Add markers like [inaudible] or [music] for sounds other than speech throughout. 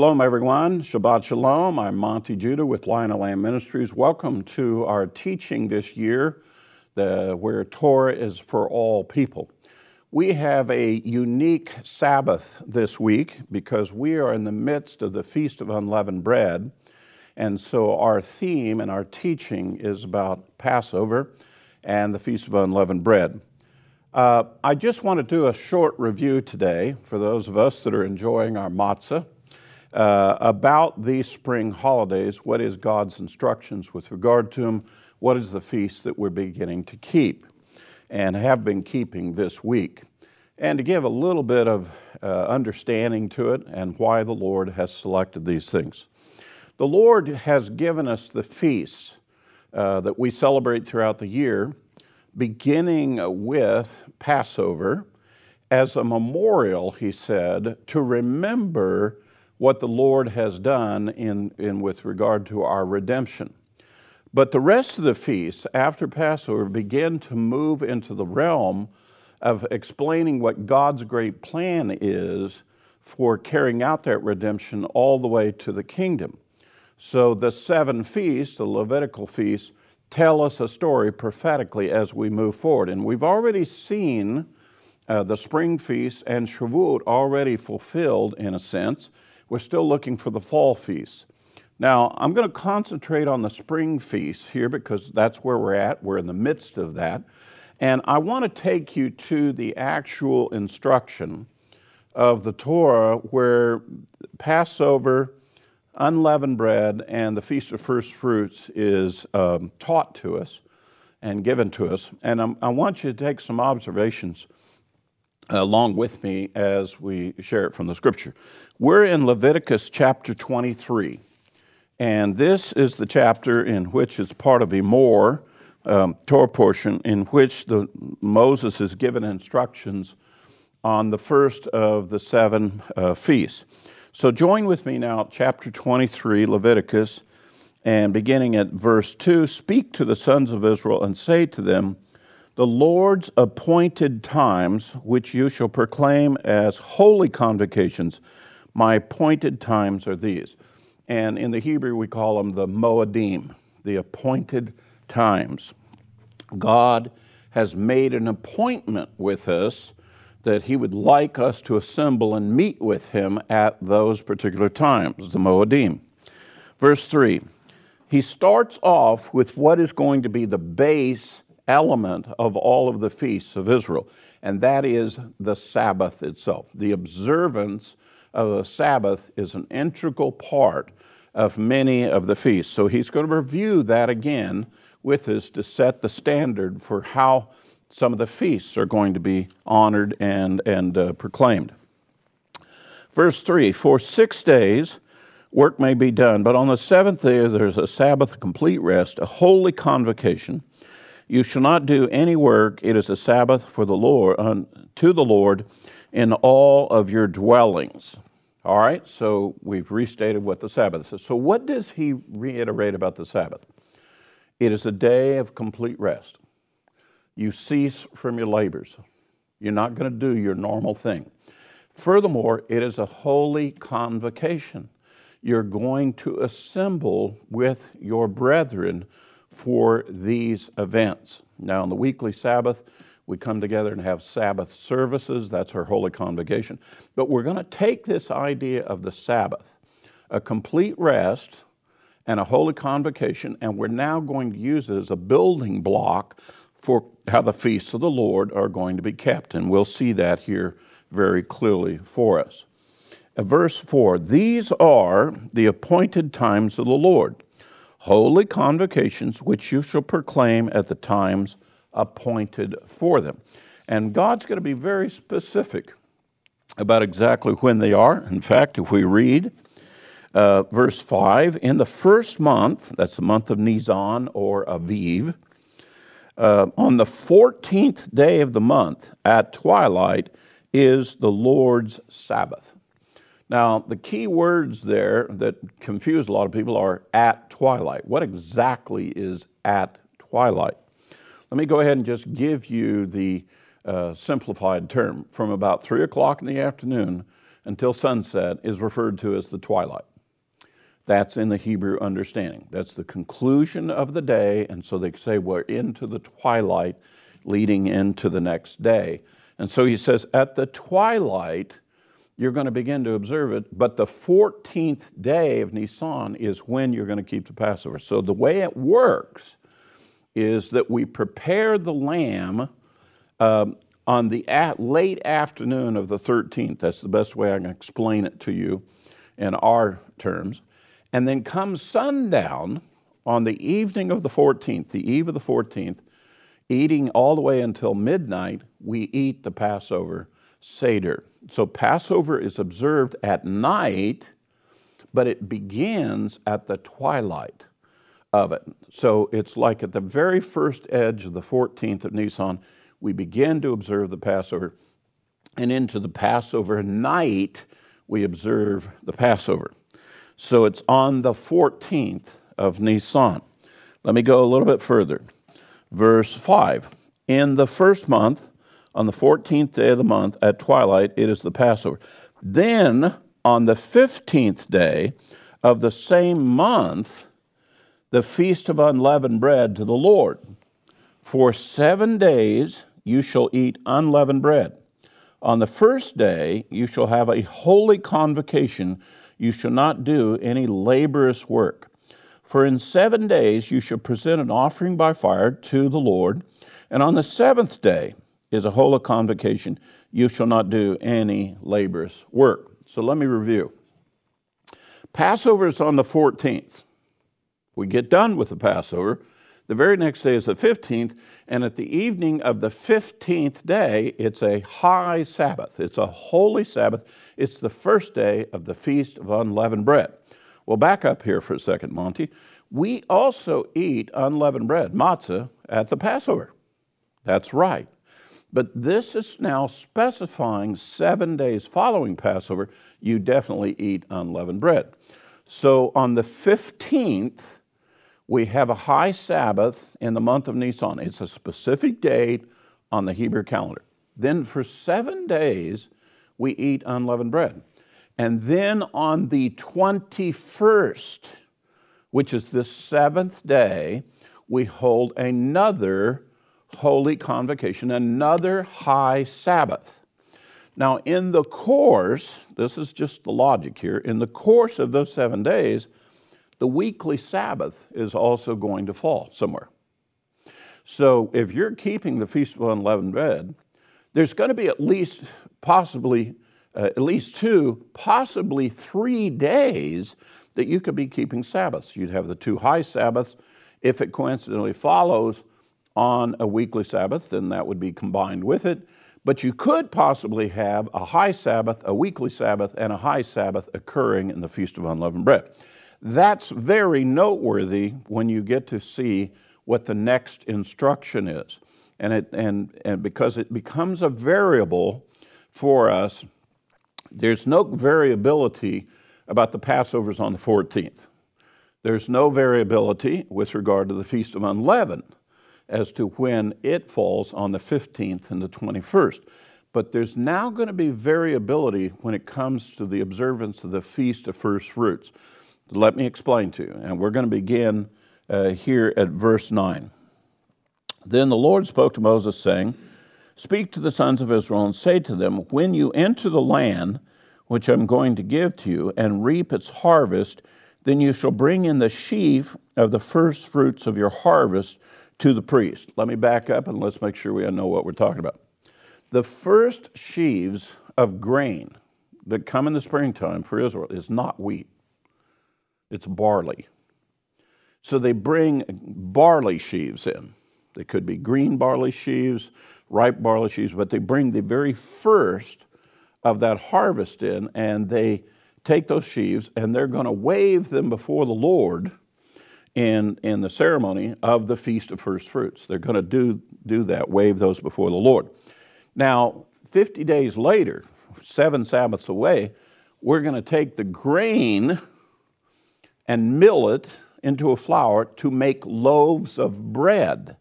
Shalom, everyone. Shabbat Shalom. I'm Monty Judah with Lion and Lamb Ministries. Welcome to our teaching this year, the, where Torah is for all people. We have a unique Sabbath this week because we are in the midst of the Feast of Unleavened Bread. And so our theme and our teaching is about Passover and the Feast of Unleavened Bread. Uh, I just want to do a short review today for those of us that are enjoying our matzah uh, about these spring holidays. What is God's instructions with regard to them? What is the feast that we're beginning to keep and have been keeping this week? And to give a little bit of uh, understanding to it and why the Lord has selected these things. The Lord has given us the feasts uh, that we celebrate throughout the year beginning with Passover as a memorial, he said, to remember what the Lord has done in, in with regard to our redemption. But the rest of the feasts after Passover begin to move into the realm of explaining what God's great plan is for carrying out that redemption all the way to the kingdom. So the seven feasts, the Levitical feasts, tell us a story prophetically as we move forward. And we've already seen uh, the spring feast and Shavuot already fulfilled in a sense. We're still looking for the fall feast. Now, I'm going to concentrate on the spring feast here because that's where we're at. We're in the midst of that. And I want to take you to the actual instruction of the Torah where Passover unleavened bread and the Feast of First Fruits is um, taught to us and given to us. And I'm, i want you to take some observations along with me as we share it from the scripture. We're in Leviticus chapter 23, and this is the chapter in which it's part of a more um, Torah portion in which the, Moses is given instructions on the first of the seven uh, feasts. So join with me now, chapter 23, Leviticus, and beginning at verse 2 Speak to the sons of Israel and say to them, The Lord's appointed times, which you shall proclaim as holy convocations, my appointed times are these. And in the Hebrew, we call them the Moedim, the appointed times. God has made an appointment with us that he would like us to assemble and meet with him at those particular times, the Moedim. Verse 3 he starts off with what is going to be the base element of all of the feasts of Israel, and that is the Sabbath itself. The observance of a Sabbath is an integral part of many of the feasts. So he's going to review that again with us to set the standard for how some of the feasts are going to be honored and, and uh, proclaimed. Verse 3 For six days work may be done, but on the seventh day there's a Sabbath, a complete rest, a holy convocation. You shall not do any work. It is a Sabbath for the Lord, uh, to the Lord in all of your dwellings. All right, so we've restated what the Sabbath is. So, what does he reiterate about the Sabbath? It is a day of complete rest you cease from your labors. You're not going to do your normal thing. Furthermore, it is a holy convocation. You're going to assemble with your brethren for these events. Now, on the weekly Sabbath, we come together and have Sabbath services. That's our holy convocation. But we're going to take this idea of the Sabbath, a complete rest, and a holy convocation, and we're now going to use it as a building block for how the feasts of the Lord are going to be kept. And we'll see that here very clearly for us. verse 4 These are the appointed times of the Lord, holy convocations which you shall proclaim at the times appointed for them. And God's going to be very specific about exactly when they are. In fact, if we read uh, verse 5, in the first month, that's the month of Nisan or Aviv, uh, on the 14th day of the month at twilight is the Lord's Sabbath. Now, the key words there that confuse a lot of people are at twilight. What exactly is at twilight? Let me go ahead and just give you the uh, simplified term. From about 3 o'clock in the afternoon until sunset is referred to as the twilight. That's in the Hebrew understanding. That's the conclusion of the day, and so they say we're into the twilight leading into the next day. And so he says, at the twilight, you're going to begin to observe it, but the 14th day of Nisan is when you're going to keep the Passover. So the way it works is that we prepare the lamb um, on the at, late afternoon of the 13th. That's the best way I can explain it to you in our terms. And then come sundown on the evening of the 14th, the eve of the 14th, eating all the way until midnight, we eat the Passover Seder. So Passover is observed at night, but it begins at the twilight of it. So it's like at the very first edge of the 14th of Nisan, we begin to observe the Passover. And into the Passover night, we observe the Passover. So it's on the 14th of Nisan. Let me go a little bit further. Verse 5 In the first month, on the 14th day of the month at twilight, it is the Passover. Then on the 15th day of the same month, the feast of unleavened bread to the Lord. For seven days you shall eat unleavened bread. On the first day you shall have a holy convocation. You shall not do any laborious work. For in seven days you shall present an offering by fire to the Lord, and on the seventh day is a holy convocation. You shall not do any laborious work. So let me review. Passover is on the 14th. We get done with the Passover. The very next day is the 15th, and at the evening of the 15th day, it's a high Sabbath. It's a holy Sabbath. It's the first day of the Feast of Unleavened Bread. Well, back up here for a second, Monty. We also eat unleavened bread, matzah, at the Passover. That's right. But this is now specifying seven days following Passover, you definitely eat unleavened bread. So on the 15th, we have a high Sabbath in the month of Nisan. It's a specific date on the Hebrew calendar. Then for seven days, we eat unleavened bread. And then on the 21st, which is the seventh day, we hold another holy convocation, another high Sabbath. Now, in the course, this is just the logic here, in the course of those seven days, the weekly Sabbath is also going to fall somewhere. So, if you're keeping the Feast of Unleavened Bread, there's going to be at least, possibly, uh, at least two, possibly three days that you could be keeping Sabbaths. You'd have the two high Sabbaths. If it coincidentally follows on a weekly Sabbath, then that would be combined with it. But you could possibly have a high Sabbath, a weekly Sabbath, and a high Sabbath occurring in the Feast of Unleavened Bread. That's very noteworthy when you get to see what the next instruction is. And, it, and, and because it becomes a variable for us, there's no variability about the Passovers on the 14th. There's no variability with regard to the Feast of Unleavened as to when it falls on the 15th and the 21st. But there's now going to be variability when it comes to the observance of the Feast of First Fruits. Let me explain to you. And we're going to begin uh, here at verse 9. Then the Lord spoke to Moses, saying, Speak to the sons of Israel and say to them, When you enter the land which I'm going to give to you and reap its harvest, then you shall bring in the sheaf of the first fruits of your harvest to the priest. Let me back up and let's make sure we know what we're talking about. The first sheaves of grain that come in the springtime for Israel is not wheat, it's barley. So they bring barley sheaves in. They could be green barley sheaves, ripe barley sheaves, but they bring the very first of that harvest in and they take those sheaves and they're going to wave them before the Lord in, in the ceremony of the Feast of First Fruits. They're going to do, do that, wave those before the Lord. Now, 50 days later, seven Sabbaths away, we're going to take the grain and mill it into a flour to make loaves of bread.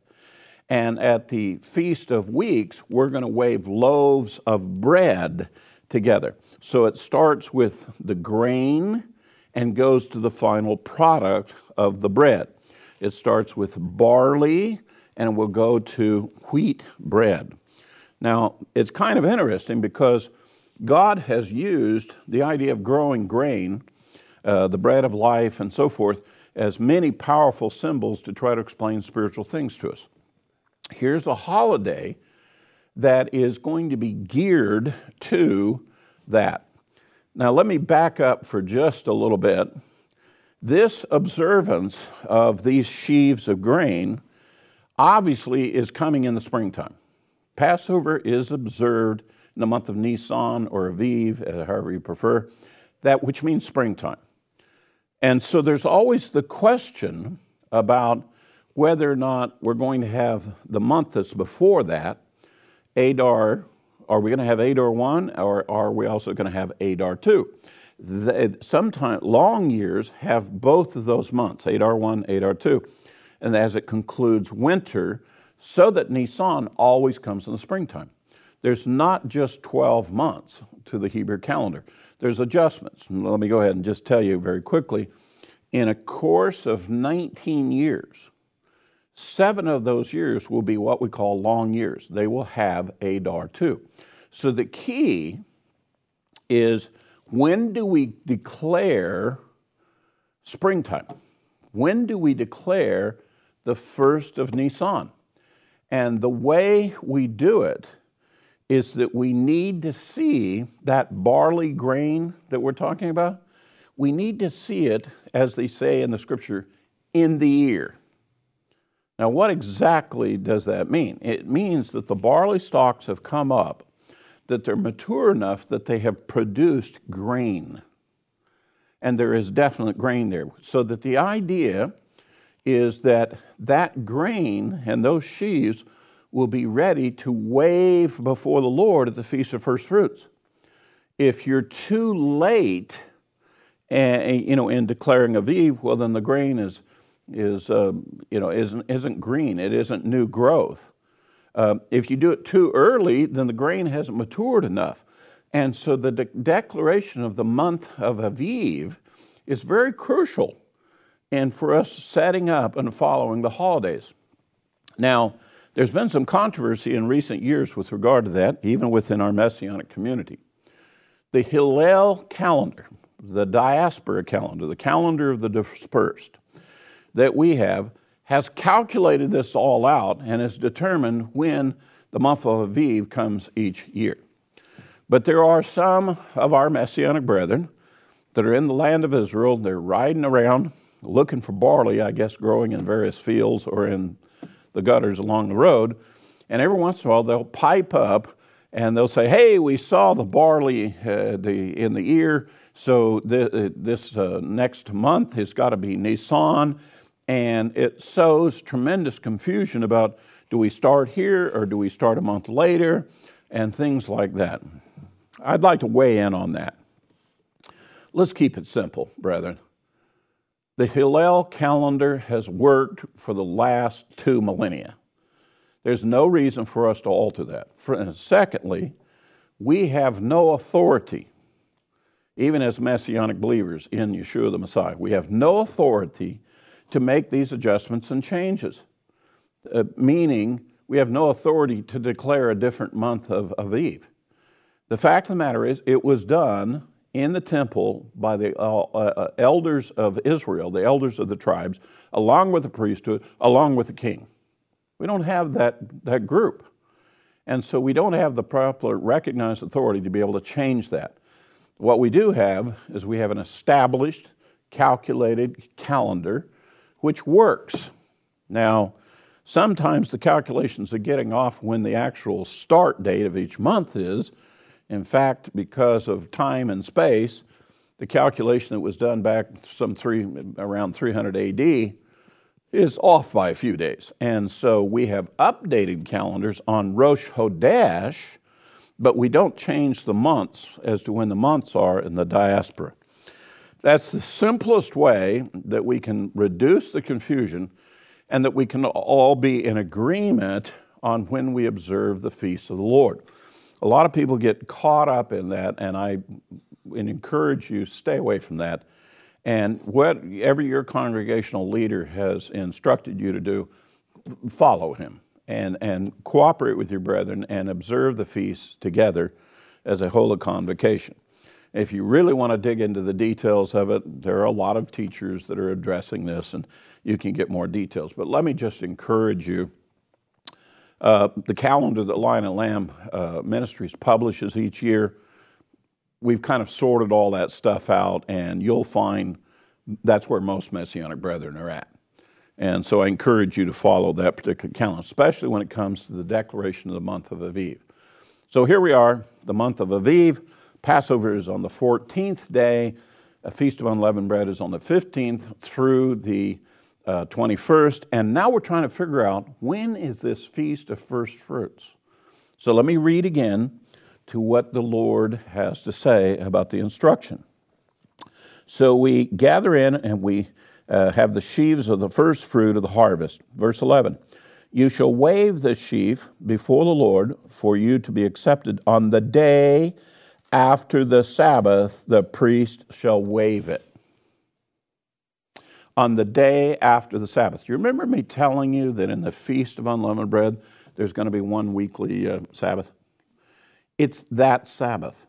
And at the Feast of Weeks, we're going to wave loaves of bread together. So it starts with the grain and goes to the final product of the bread. It starts with barley and will go to wheat bread. Now, it's kind of interesting because God has used the idea of growing grain, uh, the bread of life, and so forth, as many powerful symbols to try to explain spiritual things to us. Here's a holiday that is going to be geared to that. Now, let me back up for just a little bit. This observance of these sheaves of grain obviously is coming in the springtime. Passover is observed in the month of Nisan or Aviv, uh, however you prefer, that which means springtime. And so there's always the question about whether or not we're going to have the month that's before that, Adar, are we going to have Adar 1 or are we also going to have Adar 2? Sometimes long years have both of those months, Adar 1, Adar 2. And as it concludes winter, so that Nisan always comes in the springtime. There's not just 12 months to the Hebrew calendar, there's adjustments. Let me go ahead and just tell you very quickly. In a course of 19 years, seven of those years will be what we call long years. They will have Adar 2. So the key is when do we declare springtime? When do we declare the first of Nisan? And the way we do it is that we need to see that barley grain that we're talking about. We need to see it, as they say in the scripture, in the ear. Now, what exactly does that mean? It means that the barley stalks have come up that they're mature enough that they have produced grain. And there is definite grain there. So that the idea is that that grain and those sheaves will be ready to wave before the Lord at the Feast of First Fruits. If you're too late, uh, you know, in declaring Aviv, well, then the grain is, is uh, you know, isn't, isn't green. It isn't new growth. Uh, if you do it too early, then the grain hasn't matured enough. And so the de- declaration of the month of Aviv is very crucial and for us setting up and following the holidays. Now, there's been some controversy in recent years with regard to that, even within our Messianic community. The Hillel calendar, the diaspora calendar, the calendar of the dispersed that we have, has calculated this all out and has determined when the month of Aviv comes each year. But there are some of our Messianic brethren that are in the land of Israel. They're riding around looking for barley, I guess, growing in various fields or in the gutters along the road. And every once in a while, they'll pipe up and they'll say, Hey, we saw the barley uh, the, in the ear, so th- uh, this uh, next month has got to be Nisan and it sows tremendous confusion about do we start here or do we start a month later and things like that. I'd like to weigh in on that. Let's keep it simple, brethren. The Hillel calendar has worked for the last two millennia. There's no reason for us to alter that. For, secondly, we have no authority, even as Messianic believers in Yeshua the Messiah, we have no authority to make these adjustments and changes, uh, meaning we have no authority to declare a different month of Aviv. The fact of the matter is, it was done in the temple by the uh, uh, elders of Israel, the elders of the tribes, along with the priesthood, along with the king. We don't have that, that group. And so we don't have the proper recognized authority to be able to change that. What we do have is we have an established, calculated calendar which works. Now, sometimes the calculations are getting off when the actual start date of each month is. In fact, because of time and space, the calculation that was done back some three, around 300 AD is off by a few days. And so we have updated calendars on Rosh Hodesh, but we don't change the months as to when the months are in the diaspora. That's the simplest way that we can reduce the confusion and that we can all be in agreement on when we observe the feasts of the Lord. A lot of people get caught up in that, and I encourage you stay away from that. And whatever your congregational leader has instructed you to do, follow him and, and cooperate with your brethren and observe the feasts together as a holy convocation. If you really want to dig into the details of it, there are a lot of teachers that are addressing this, and you can get more details. But let me just encourage you. Uh, the calendar that Lion and Lamb uh, Ministries publishes each year, we've kind of sorted all that stuff out, and you'll find that's where most Messianic brethren are at. And so I encourage you to follow that particular calendar, especially when it comes to the declaration of the month of Aviv. So here we are, the month of Aviv. Passover is on the 14th day. A Feast of Unleavened Bread is on the 15th through the uh, 21st. And now we're trying to figure out when is this Feast of First Fruits? So let me read again to what the Lord has to say about the instruction. So we gather in and we uh, have the sheaves of the first fruit of the harvest. Verse 11 You shall wave the sheaf before the Lord for you to be accepted. On the day after the Sabbath, the priest shall wave it. On the day after the Sabbath. Do You remember me telling you that in the Feast of Unleavened Bread, there's going to be one weekly uh, Sabbath? It's that Sabbath.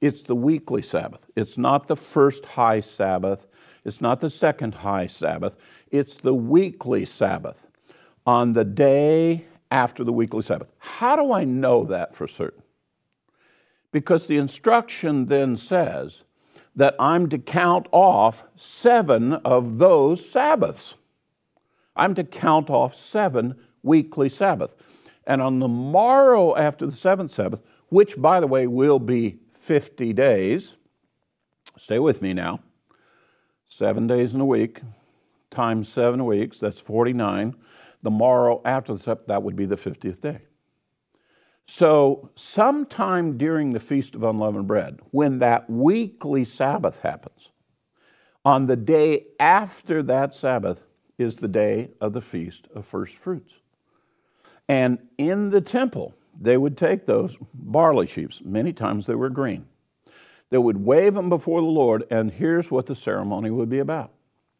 It's the weekly Sabbath. It's not the first high Sabbath. It's not the second high Sabbath, it's the weekly Sabbath on the day after the weekly Sabbath. How do I know that for certain? Because the instruction then says that I'm to count off seven of those Sabbaths. I'm to count off seven weekly Sabbaths. And on the morrow after the seventh Sabbath, which by the way will be 50 days, stay with me now, seven days in a week, times seven weeks, that's 49. The morrow after the Sabbath, that would be the 50th day. So, sometime during the Feast of Unleavened Bread, when that weekly Sabbath happens, on the day after that Sabbath is the day of the Feast of First Fruits. And in the temple, they would take those barley sheaves, many times they were green, they would wave them before the Lord, and here's what the ceremony would be about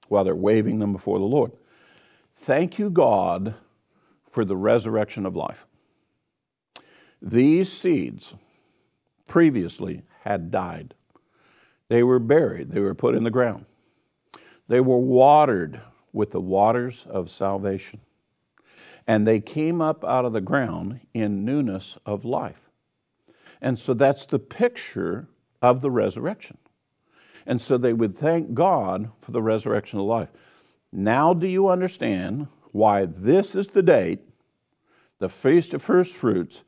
while they're waving them before the Lord. Thank you, God, for the resurrection of life. These seeds previously had died. They were buried, they were put in the ground. They were watered with the waters of salvation. And they came up out of the ground in newness of life. And so that's the picture of the resurrection. And so they would thank God for the resurrection of life. Now, do you understand why this is the date, the Feast of First Fruits,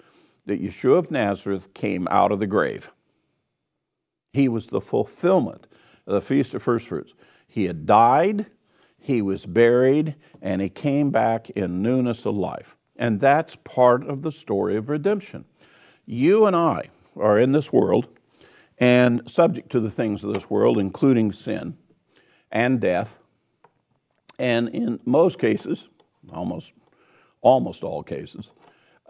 that Yeshua of Nazareth came out of the grave? He was the fulfillment of the Feast of First Fruits. He had died, he was buried, and he came back in newness of life. And that's part of the story of redemption. You and I are in this world and subject to the things of this world, including sin and death. And in most cases, almost, almost all cases,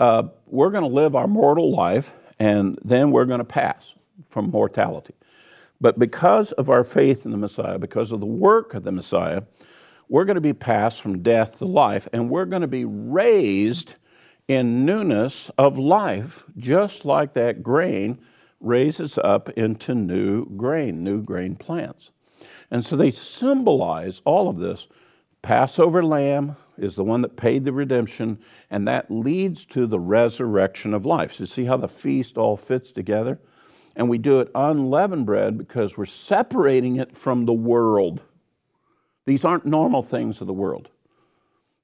uh, we're going to live our mortal life and then we're going to pass from mortality. But because of our faith in the Messiah, because of the work of the Messiah, we're going to be passed from death to life and we're going to be raised in newness of life, just like that grain raises up into new grain, new grain plants. And so they symbolize all of this. Passover lamb is the one that paid the redemption, and that leads to the resurrection of life. So, see how the feast all fits together? And we do it unleavened bread because we're separating it from the world. These aren't normal things of the world,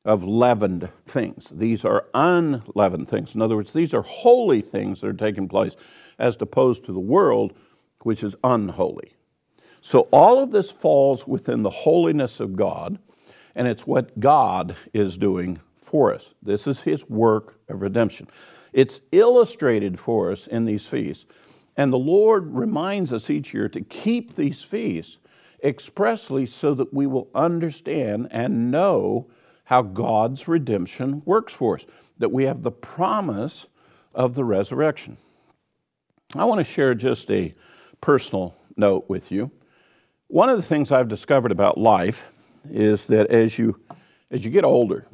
of leavened things. These are unleavened things. In other words, these are holy things that are taking place as opposed to the world, which is unholy. So all of this falls within the holiness of God, and it's what God is doing for us. This is His work of redemption. It's illustrated for us in these feasts, and the Lord reminds us each year to keep these feasts expressly so that we will understand and know how God's redemption works for us, that we have the promise of the resurrection. I want to share just a personal note with you. One of the things I've discovered about life is that as you as you get older,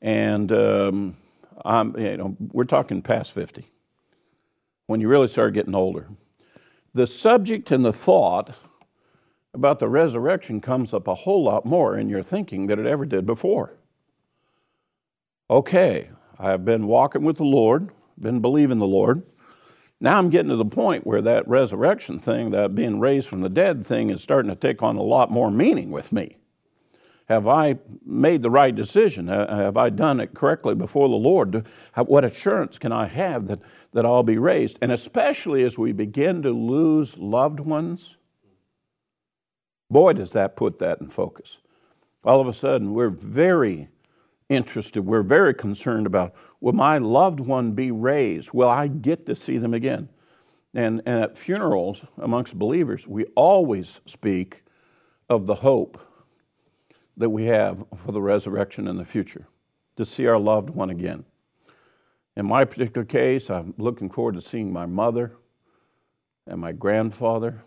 and um, I'm, you know, we're talking past 50, when you really start getting older, the subject and the thought about the resurrection comes up a whole lot more in your thinking than it ever did before. Okay, I've been walking with the Lord, been believing the Lord. Now I'm getting to the point where that resurrection thing, that being raised from the dead thing, is starting to take on a lot more meaning with me. Have I made the right decision? Have I done it correctly before the Lord? What assurance can I have that, that I'll be raised? And especially as we begin to lose loved ones, boy, does that put that in focus. All of a sudden, we're very interested, we're very concerned about will my loved one be raised? Will I get to see them again? And, and at funerals amongst believers, we always speak of the hope that we have for the resurrection in the future, to see our loved one again. In my particular case, I'm looking forward to seeing my mother and my grandfather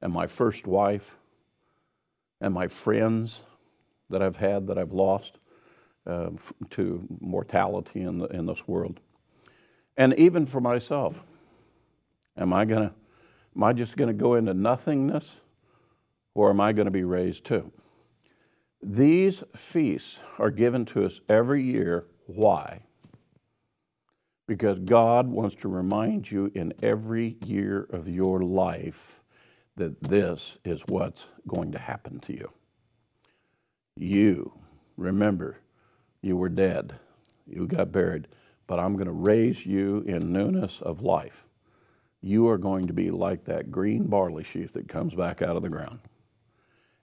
and my first wife and my friends that I've had that I've lost uh, to mortality in, the, in this world. And even for myself, am I going to, am I just going to go into nothingness or am I going to be raised too? These feasts are given to us every year. Why? Because God wants to remind you in every year of your life that this is what's going to happen to you. You, remember, you were dead, you got buried, but I'm going to raise you in newness of life. You are going to be like that green barley sheaf that comes back out of the ground.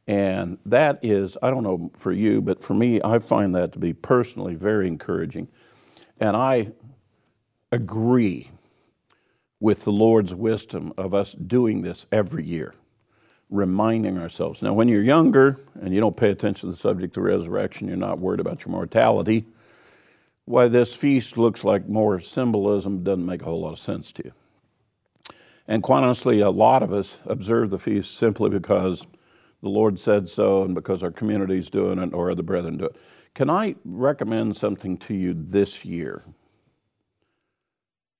And that is, I don't know for you, but for me, I find that to be personally very encouraging. And I agree with the Lord's wisdom of us doing this every year, reminding ourselves. Now, when you're younger and you don't pay attention to the subject of resurrection, you're not worried about your mortality. Why this feast looks like more symbolism doesn't make a whole lot of sense to you. And quite honestly, a lot of us observe the feast simply because the Lord said so and because our community's doing it or other brethren do it. Can I recommend something to you this year?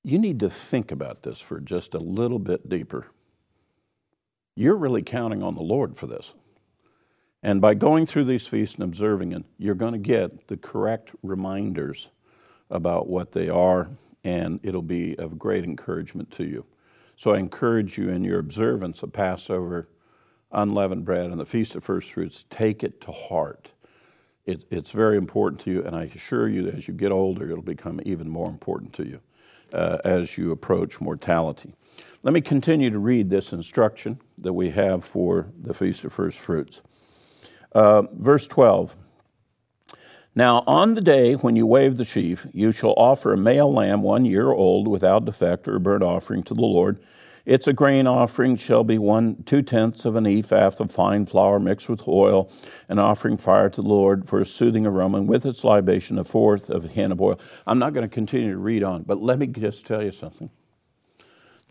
You need to think about this for just a little bit deeper. You're really counting on the Lord for this. And by going through these feasts and observing them, you're going to get the correct reminders about what they are, and it'll be of great encouragement to you. So I encourage you in your observance of Passover unleavened bread and the Feast of First Fruits, take it to heart. It, it's very important to you, and I assure you that as you get older, it'll become even more important to you uh, as you approach mortality. Let me continue to read this instruction that we have for the Feast of First Fruits. Uh, verse 12. Now, on the day when you wave the sheaf, you shall offer a male lamb one year old without defect or a burnt offering to the Lord. Its a grain offering shall be one two tenths of an ephah of fine flour mixed with oil, an offering fire to the Lord for a soothing aroma, and with its libation a fourth of a hin of oil. I'm not going to continue to read on, but let me just tell you something.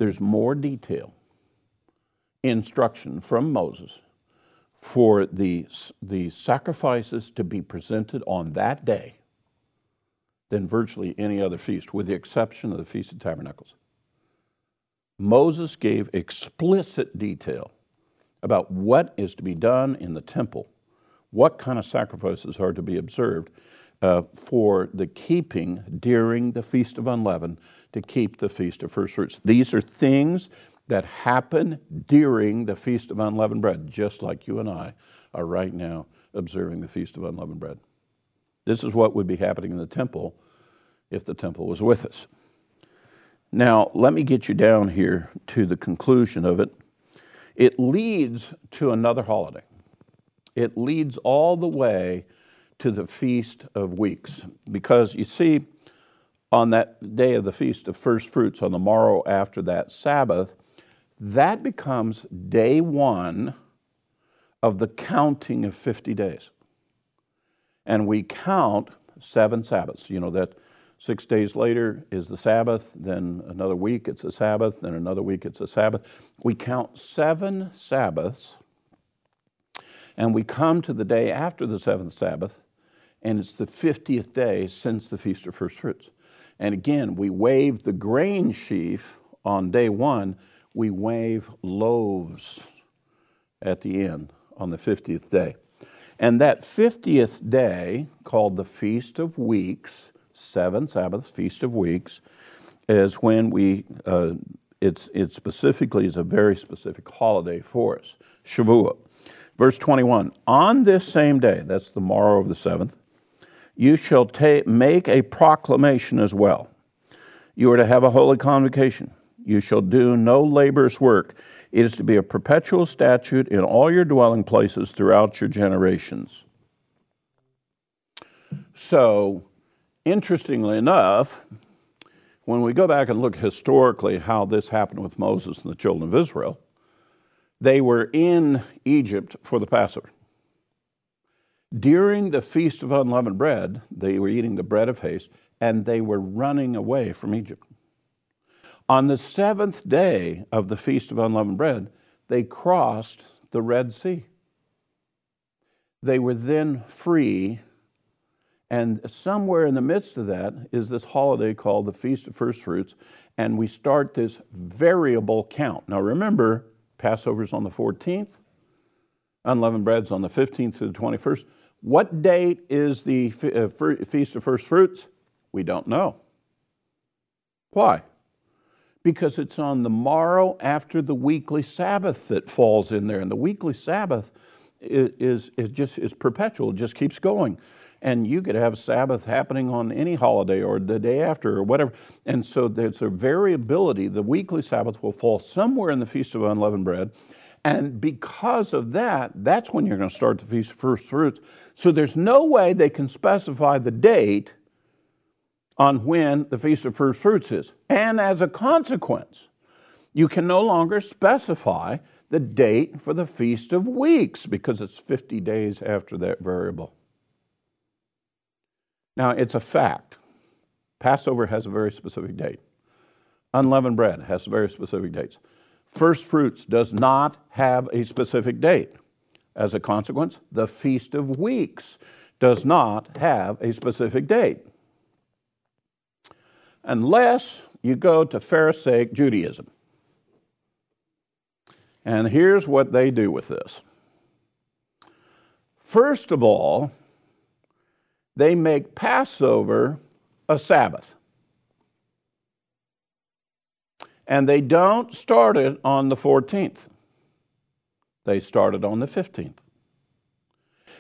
There's more detail, instruction from Moses for the, the sacrifices to be presented on that day than virtually any other feast, with the exception of the Feast of Tabernacles. Moses gave explicit detail about what is to be done in the temple, what kind of sacrifices are to be observed uh, for the keeping during the Feast of Unleavened to keep the Feast of First Fruits. These are things that happen during the Feast of Unleavened Bread, just like you and I are right now observing the Feast of Unleavened Bread. This is what would be happening in the temple if the temple was with us. Now, let me get you down here to the conclusion of it. It leads to another holiday. It leads all the way to the Feast of Weeks. Because you see, on that day of the Feast of First Fruits, on the morrow after that Sabbath, that becomes day one of the counting of 50 days. And we count seven Sabbaths. You know, that Six days later is the Sabbath, then another week it's a Sabbath, then another week it's a Sabbath. We count seven Sabbaths, and we come to the day after the seventh Sabbath, and it's the 50th day since the Feast of First Fruits. And again, we wave the grain sheaf on day one, we wave loaves at the end on the 50th day. And that 50th day, called the Feast of Weeks, seven Sabbaths, Feast of Weeks, is when we, uh, it's, it specifically is a very specific holiday for us, Shavuot. Verse 21 On this same day, that's the morrow of the seventh, you shall ta- make a proclamation as well. You are to have a holy convocation. You shall do no laborious work. It is to be a perpetual statute in all your dwelling places throughout your generations. So, interestingly enough, when we go back and look historically how this happened with Moses and the children of Israel, they were in Egypt for the Passover. During the Feast of Unleavened Bread, they were eating the bread of haste and they were running away from Egypt. On the seventh day of the Feast of Unleavened Bread, they crossed the Red Sea. They were then free, and somewhere in the midst of that is this holiday called the Feast of First Fruits, and we start this variable count. Now remember, Passover's on the 14th, unleavened bread's on the 15th to the 21st. What date is the uh, Feast of First Fruits? We don't know. Why? because it's on the morrow after the weekly Sabbath that falls in there. And the weekly Sabbath is, is, is just is perpetual, it just keeps going. And you could have Sabbath happening on any holiday or the day after or whatever. And so there's a variability. The weekly Sabbath will fall somewhere in the Feast of Unleavened Bread. And because of that, that's when you're going to start the Feast of First Fruits. So there's no way they can specify the date on when the Feast of First Fruits is. And as a consequence, you can no longer specify the date for the Feast of Weeks because it's 50 days after that variable. Now, it's a fact. Passover has a very specific date. Unleavened bread has very specific dates. First fruits does not have a specific date. As a consequence, the Feast of Weeks does not have a specific date unless you go to Pharisaic Judaism. And here's what they do with this. First of all, they make Passover a Sabbath. And they don't start it on the 14th, they start it on the 15th.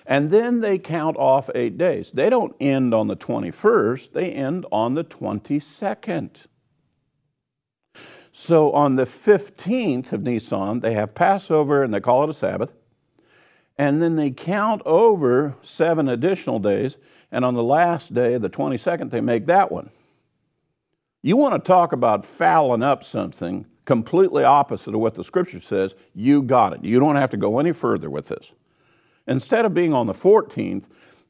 And then they count off eight days. They don't end on the 21st, they end on the 22nd. So on the 15th of Nisan, they have Passover and they call it a Sabbath. And then they count over seven additional days. And on the last day, the 22nd, they make that one. You want to talk about fouling up something completely opposite of what the scripture says, you got it. You don't have to go any further with this. Instead of being on the 14th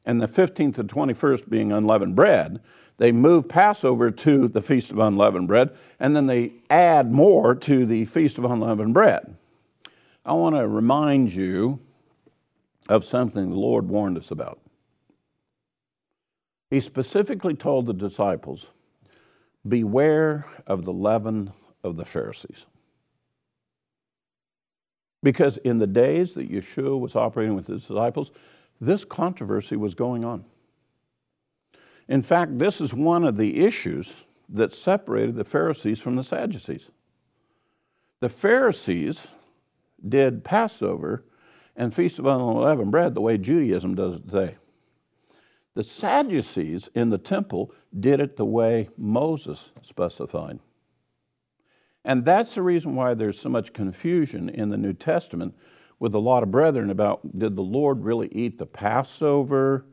and the 15th and 21st being unleavened bread, they move Passover to the Feast of Unleavened Bread, and then they add more to the Feast of Unleavened Bread. I want to remind you of something the Lord warned us about. He specifically told the disciples, Beware of the leaven of the Pharisees. Because in the days that Yeshua was operating with his disciples, this controversy was going on. In fact, this is one of the issues that separated the Pharisees from the Sadducees. The Pharisees did Passover and Feast of Unleavened Bread the way Judaism does today. The Sadducees in the temple did it the way Moses specified. And that's the reason why there's so much confusion in the New Testament with a lot of brethren about did the Lord really eat the Passover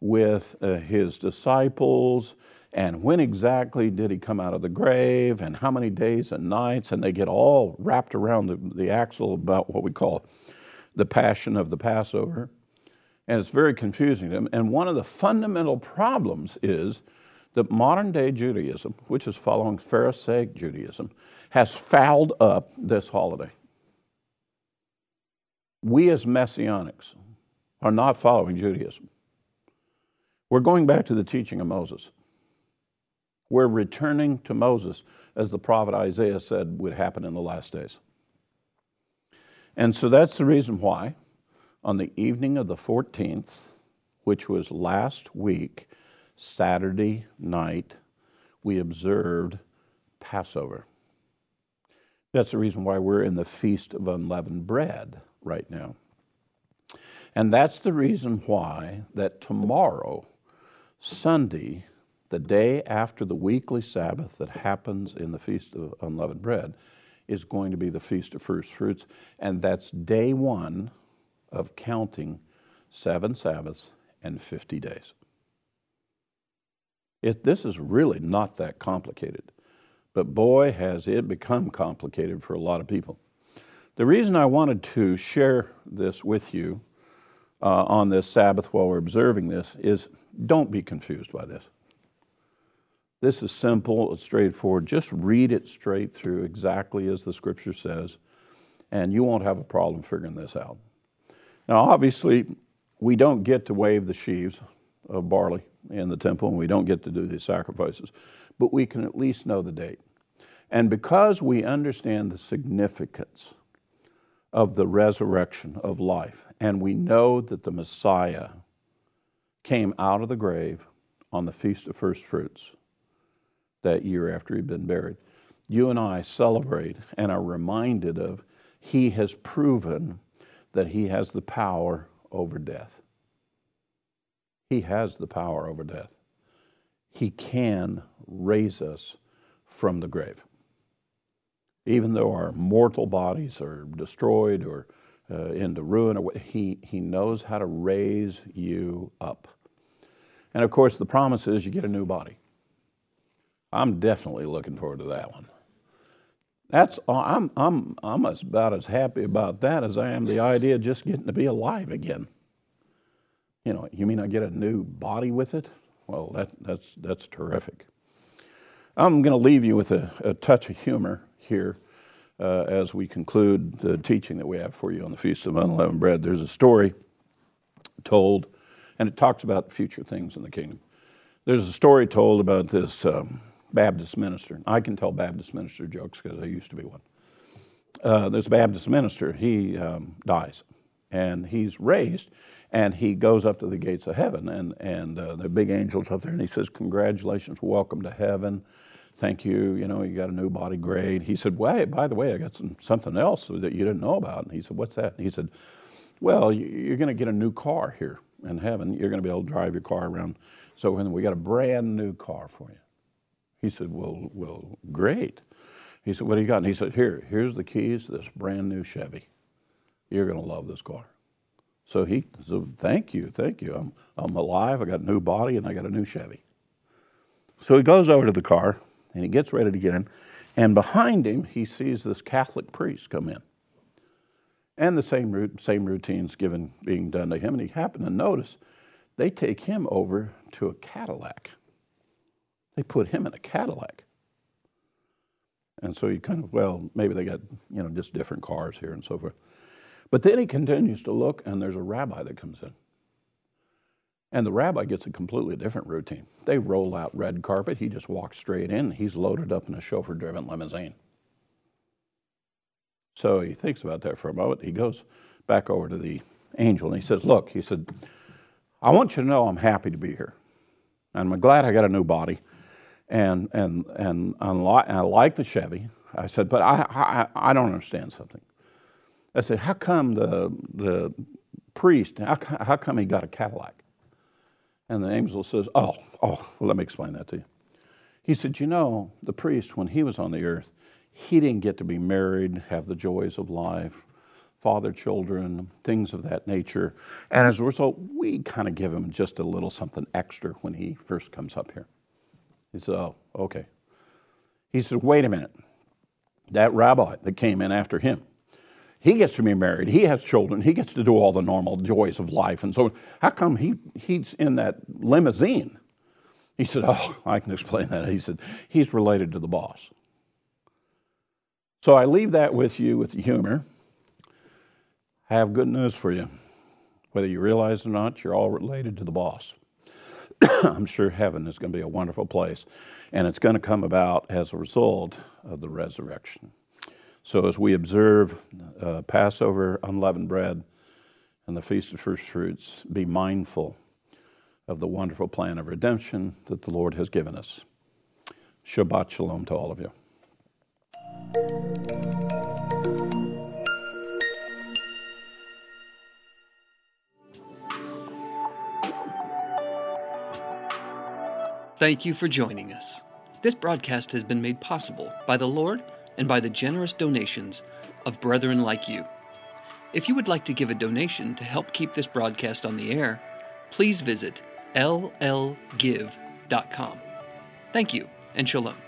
with uh, his disciples? And when exactly did he come out of the grave? And how many days and nights? And they get all wrapped around the, the axle about what we call the passion of the Passover. And it's very confusing to them. And one of the fundamental problems is that modern day Judaism, which is following Pharisaic Judaism, has fouled up this holiday. We as Messianics are not following Judaism. We're going back to the teaching of Moses. We're returning to Moses, as the prophet Isaiah said would happen in the last days. And so that's the reason why, on the evening of the 14th, which was last week, Saturday night, we observed Passover. That's the reason why we're in the Feast of Unleavened Bread right now. And that's the reason why that tomorrow, Sunday, the day after the weekly Sabbath that happens in the Feast of Unleavened Bread, is going to be the Feast of First Fruits. And that's day one of counting seven Sabbaths and 50 days. It, this is really not that complicated, but boy, has it become [laughs] complicated for a lot of people. The reason I wanted to share this with you uh, on this Sabbath while we're observing this is don't be confused by this. This is simple, it's straightforward. Just read it straight through exactly as the scripture says, and you won't have a problem figuring this out. Now, obviously, we don't get to wave the sheaves of barley in the temple, and we don't get to do these sacrifices, but we can at least know the date. And because we understand the significance of the resurrection of life, and we know that the Messiah came out of the grave on the Feast of First Fruits, that year after he'd been buried. You and I celebrate and are reminded of he has proven that he has the power over death. He has the power over death. He can raise us from the grave. Even though our mortal bodies are destroyed or uh, into ruin, he, he knows how to raise you up. And of course, the promise is you get a new body. I'm definitely looking forward to that one. That's I'm I'm I'm about as happy about that as I am the idea of just getting to be alive again. You know, you mean I get a new body with it? Well, that that's that's terrific. I'm going to leave you with a, a touch of humor here uh, as we conclude the teaching that we have for you on the Feast of Unleavened Bread. There's a story told, and it talks about future things in the kingdom. There's a story told about this um, Baptist minister. I can tell Baptist minister jokes because I used to be one. Uh, this Baptist minister, he um, dies and he's raised and he goes up to the gates of heaven and, and uh, the big angel's up there and he says, Congratulations, welcome to heaven. Thank you. You know, you got a new body, grade He said, Well, by the way, I got some, something else that you didn't know about. And he said, What's that? And he said, Well, you're going to get a new car here in heaven. You're going to be able to drive your car around. So we got a brand new car for you. He said, Well, well, great. He said, What do you got? And he said, Here, here's the keys to this brand new Chevy. You're going to love this car. So he said, Thank you, thank you. I'm, I'm alive. I got a new body and I got a new Chevy. So he goes over to the car and he gets ready to get in. And behind him, he sees this Catholic priest come in. And the same, same routines given being done to him. And he happened to notice they take him over to a Cadillac. They put him in a Cadillac. And so you kind of, well, maybe they got, you know, just different cars here and so forth. But then he continues to look, and there's a rabbi that comes in. And the rabbi gets a completely different routine. They roll out red carpet. He just walks straight in. He's loaded up in a chauffeur driven limousine. So he thinks about that for a moment. He goes back over to the angel and he says, Look, he said, I want you to know I'm happy to be here. And I'm glad I got a new body and and and I like the Chevy. I said, but I, I I don't understand something. I said, how come the the priest? How, how come he got a Cadillac? And the angel says, oh oh, let me explain that to you. He said, you know, the priest when he was on the earth, he didn't get to be married, have the joys of life, father children, things of that nature. And as a result, we kind of give him just a little something extra when he first comes up here. He said, Oh, okay. He said, Wait a minute. That rabbi that came in after him, he gets to be married. He has children. He gets to do all the normal joys of life. And so, how come he, he's in that limousine? He said, Oh, [laughs] I can explain that. He said, He's related to the boss. So I leave that with you with humor. I have good news for you. Whether you realize it or not, you're all related to the boss. [coughs] I'm sure heaven is going to be a wonderful place, and it's going to come about as a result of the resurrection. So, as we observe uh, Passover, unleavened bread, and the Feast of First Fruits, be mindful of the wonderful plan of redemption that the Lord has given us. Shabbat Shalom to all of you. Thank you for joining us. This broadcast has been made possible by the Lord and by the generous donations of brethren like you. If you would like to give a donation to help keep this broadcast on the air, please visit llgive.com. Thank you and shalom.